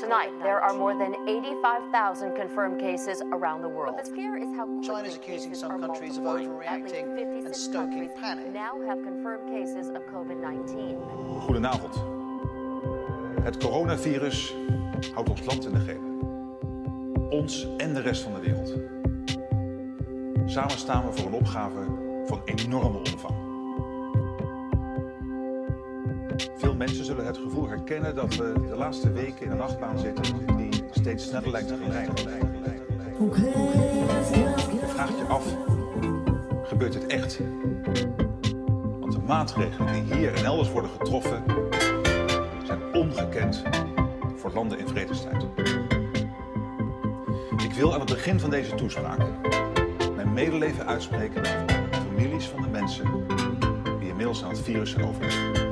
Tonight, there are more than 85,000 confirmed cases around the world. But the fear is how quickly China's accusing some countries of overreacting least 56 and stoking panic. Now have confirmed cases of COVID-19. Goedenavond. Het coronavirus houdt ons land in de greep. Ons en de rest van de wereld. Samen staan we voor een opgave van enorme omvang. Veel mensen zullen het gevoel herkennen dat we de laatste weken in een achtbaan zitten die steeds sneller lijkt te gaan rijden. Je vraagt je af, gebeurt het echt? Want de maatregelen die hier en elders worden getroffen zijn ongekend voor landen in vredestijd. Ik wil aan het begin van deze toespraak mijn medeleven uitspreken met de families van de mensen die inmiddels aan het virus zijn overleden.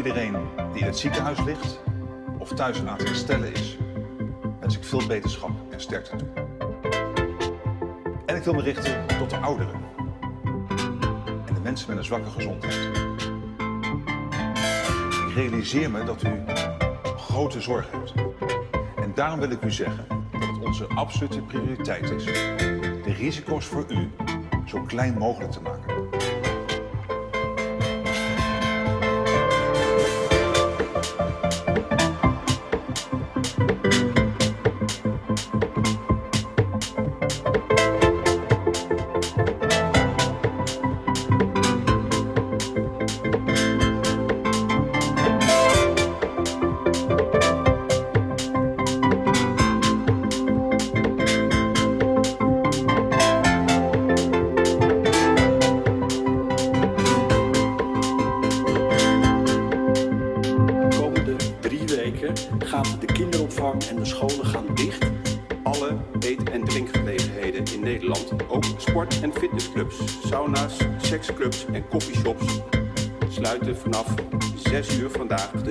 Iedereen die in het ziekenhuis ligt of thuis aan het herstellen is, wens ik veel beterschap en sterkte toe. En ik wil me richten tot de ouderen en de mensen met een zwakke gezondheid. Ik realiseer me dat u grote zorg hebt. En daarom wil ik u zeggen dat het onze absolute prioriteit is de risico's voor u zo klein mogelijk te maken. En coffeeshops, sluiten vanaf 6 uur vandaag de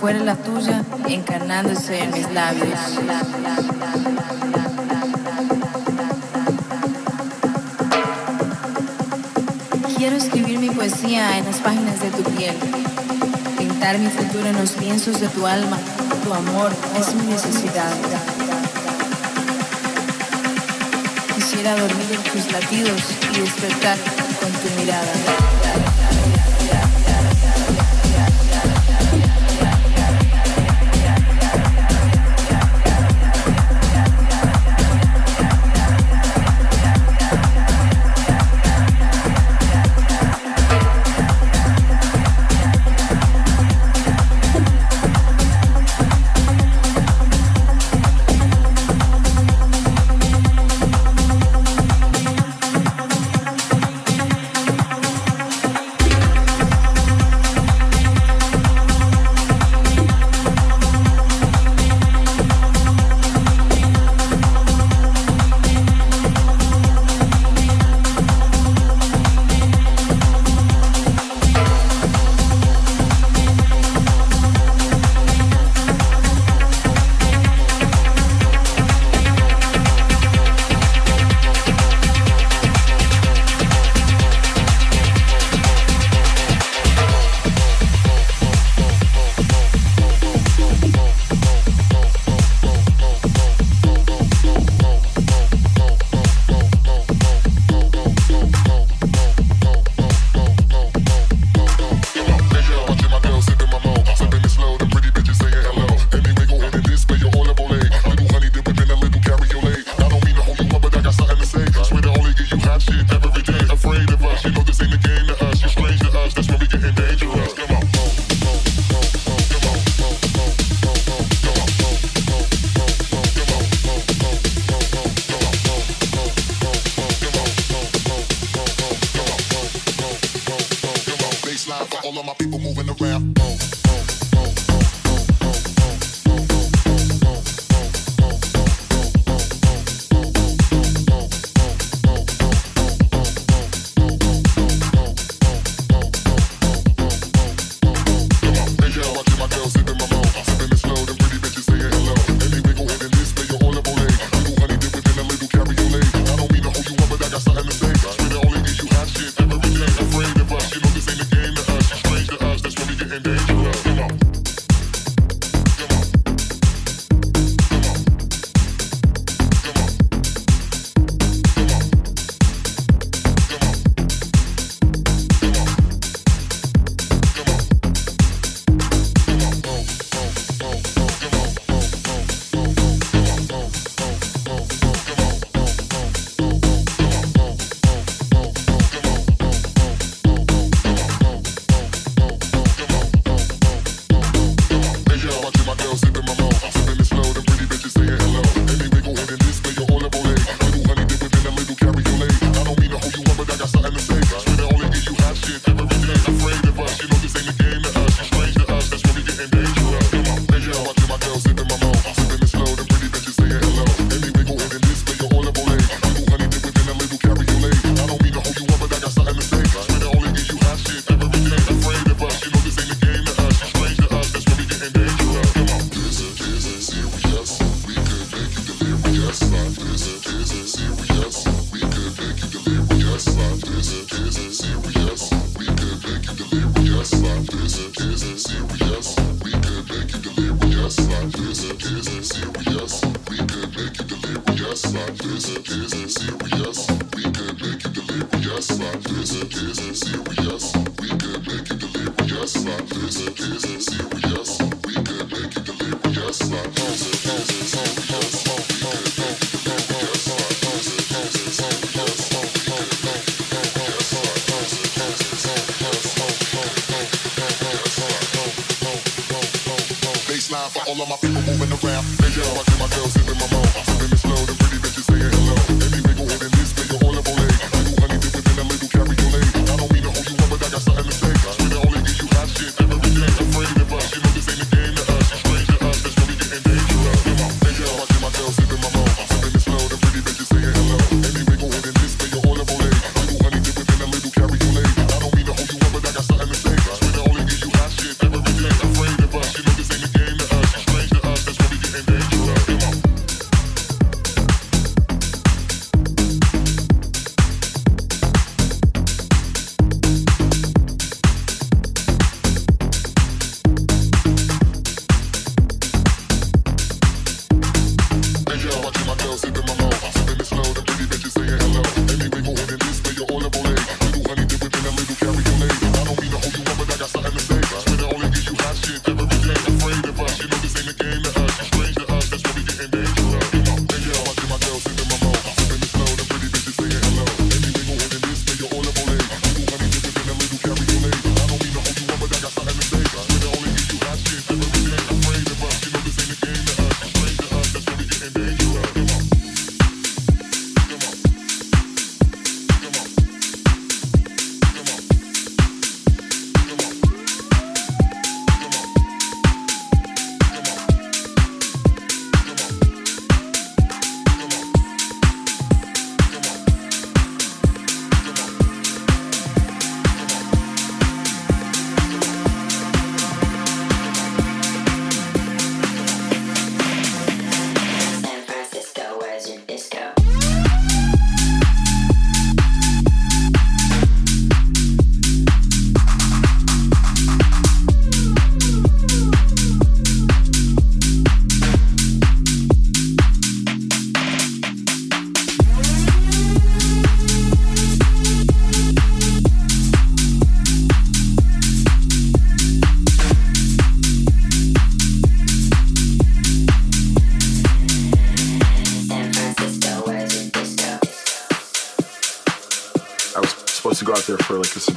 fuera la tuya, encarnándose en mis labios. Quiero escribir mi poesía en las páginas de tu piel, pintar mi futuro en los lienzos de tu alma. Tu amor es mi necesidad. Quisiera dormir en tus latidos y despertar con tu mirada.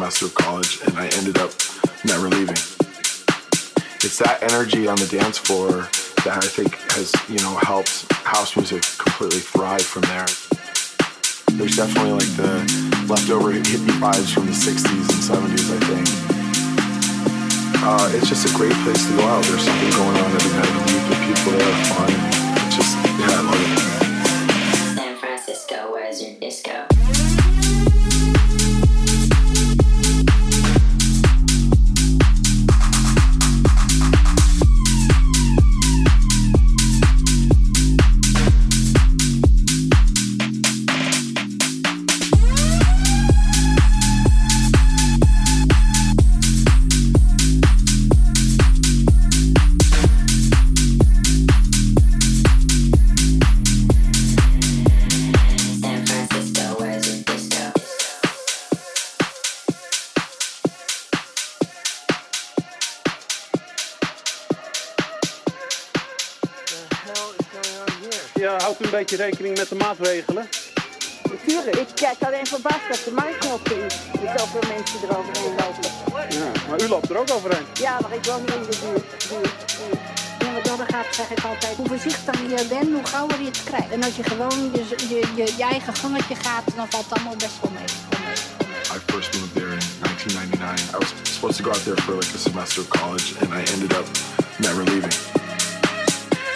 Semester of college, and I ended up never leaving. It's that energy on the dance floor that I think has, you know, helped house music completely thrive from there. There's definitely like the leftover hippie vibes from the 60s and 70s, I think. Uh, it's just a great place to go out. There's something going on every night the week. The people there are fun. It's just, yeah, I love it. San Francisco, where's your disco? Beetje rekening met de maatregelen? Natuurlijk, ik kijk alleen verbaasd dat de marktknoppen is. Er zoveel mensen eroverheen lopen. Ja, maar u loopt er ook overheen. Ja, maar ik woon niet in de buurt. buurt, buurt. Ja, wat dat gaat, zeg ik altijd. Hoe voorzichtiger je bent, hoe gauwer je het krijgt. En als je gewoon je, je, je, je eigen gangetje gaat, dan valt het allemaal best wel mee. Wel mee, wel mee. I first moved there in 1999. I was supposed to go out there for like a semester of college, and I ended up never leaving.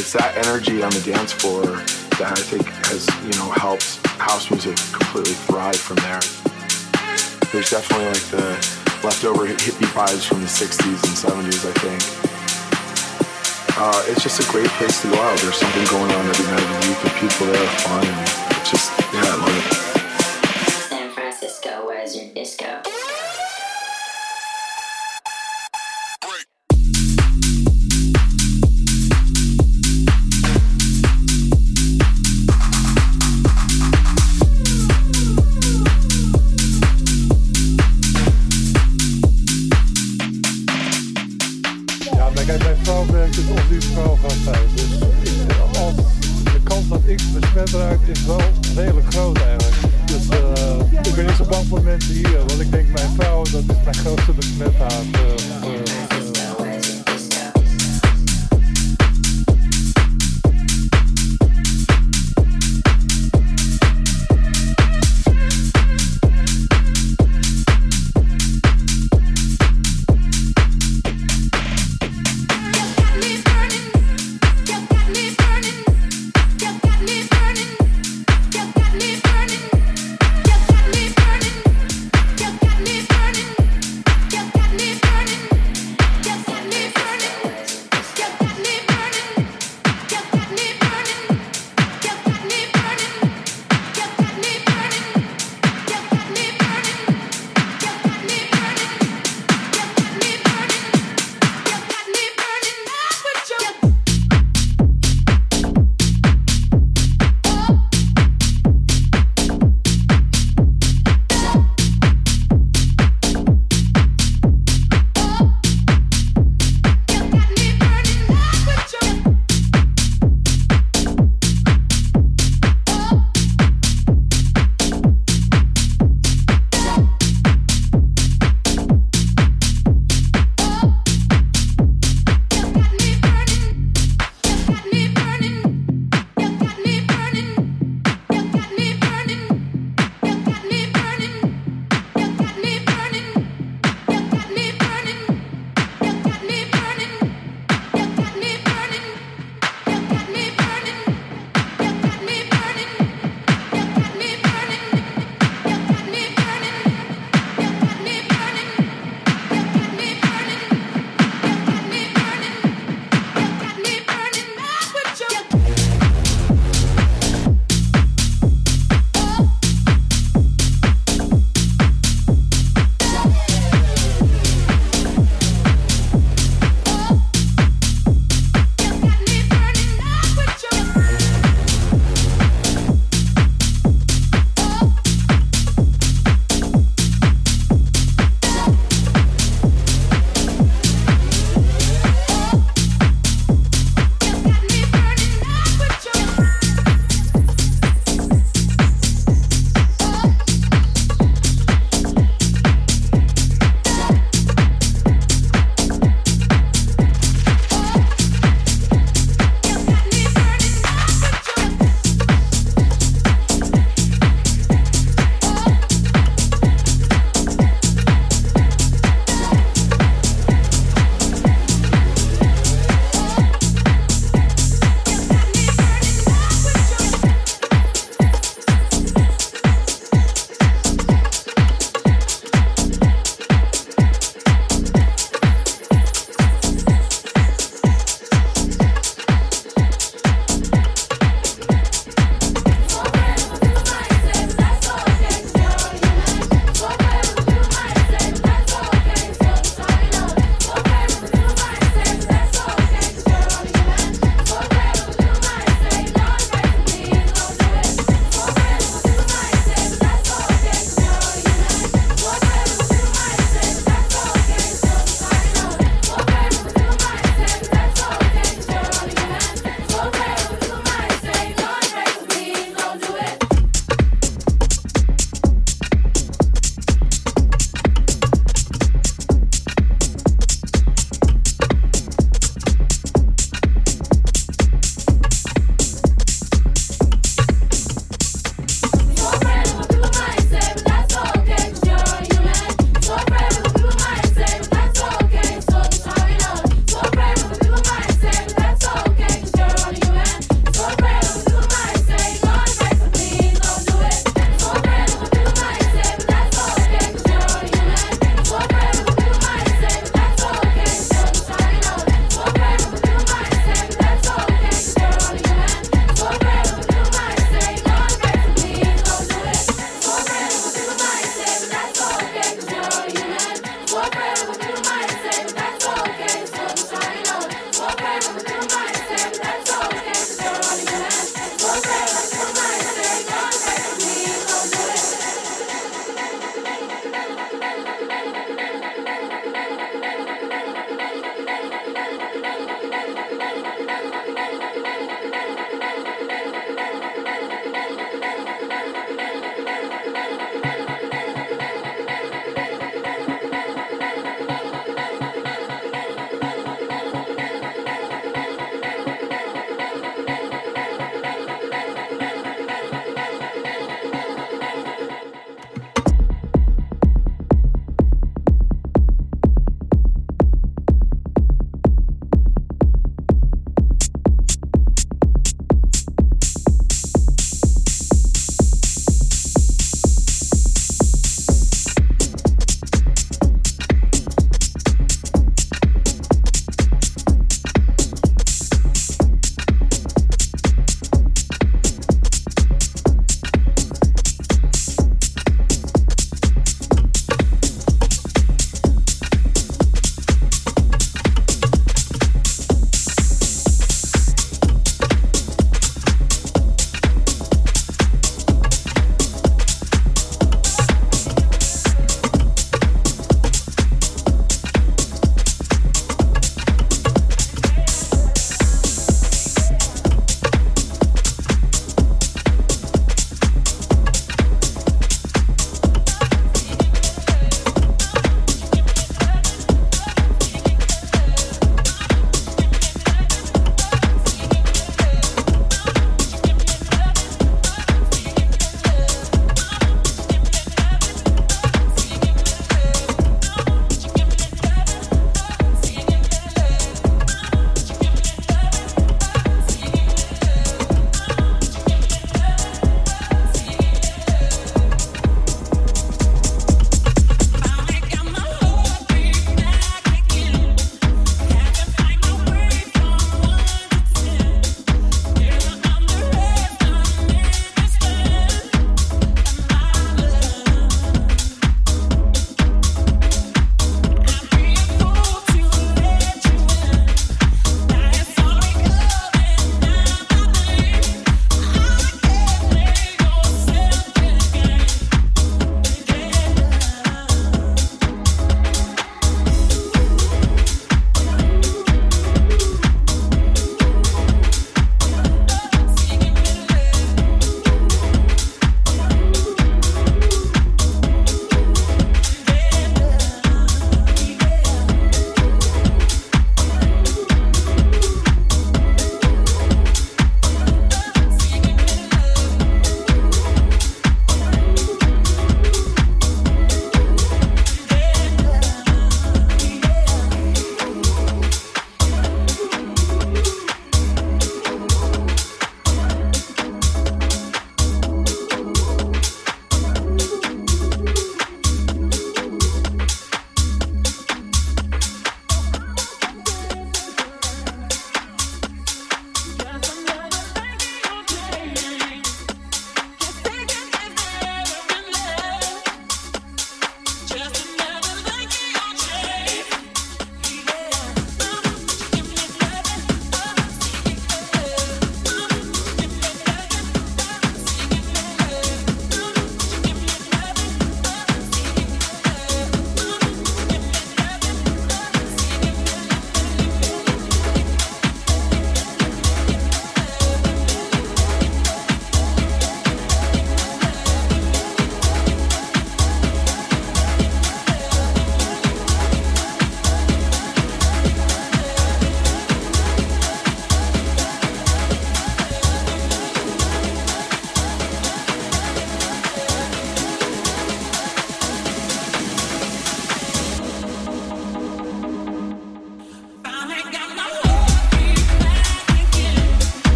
It's that energy on the dance floor that I think has, you know, helped house music completely thrive from there. There's definitely like the leftover hippie vibes from the 60s and 70s, I think. Uh, it's just a great place to go out. There's something going on every night the week. The people there are fun, and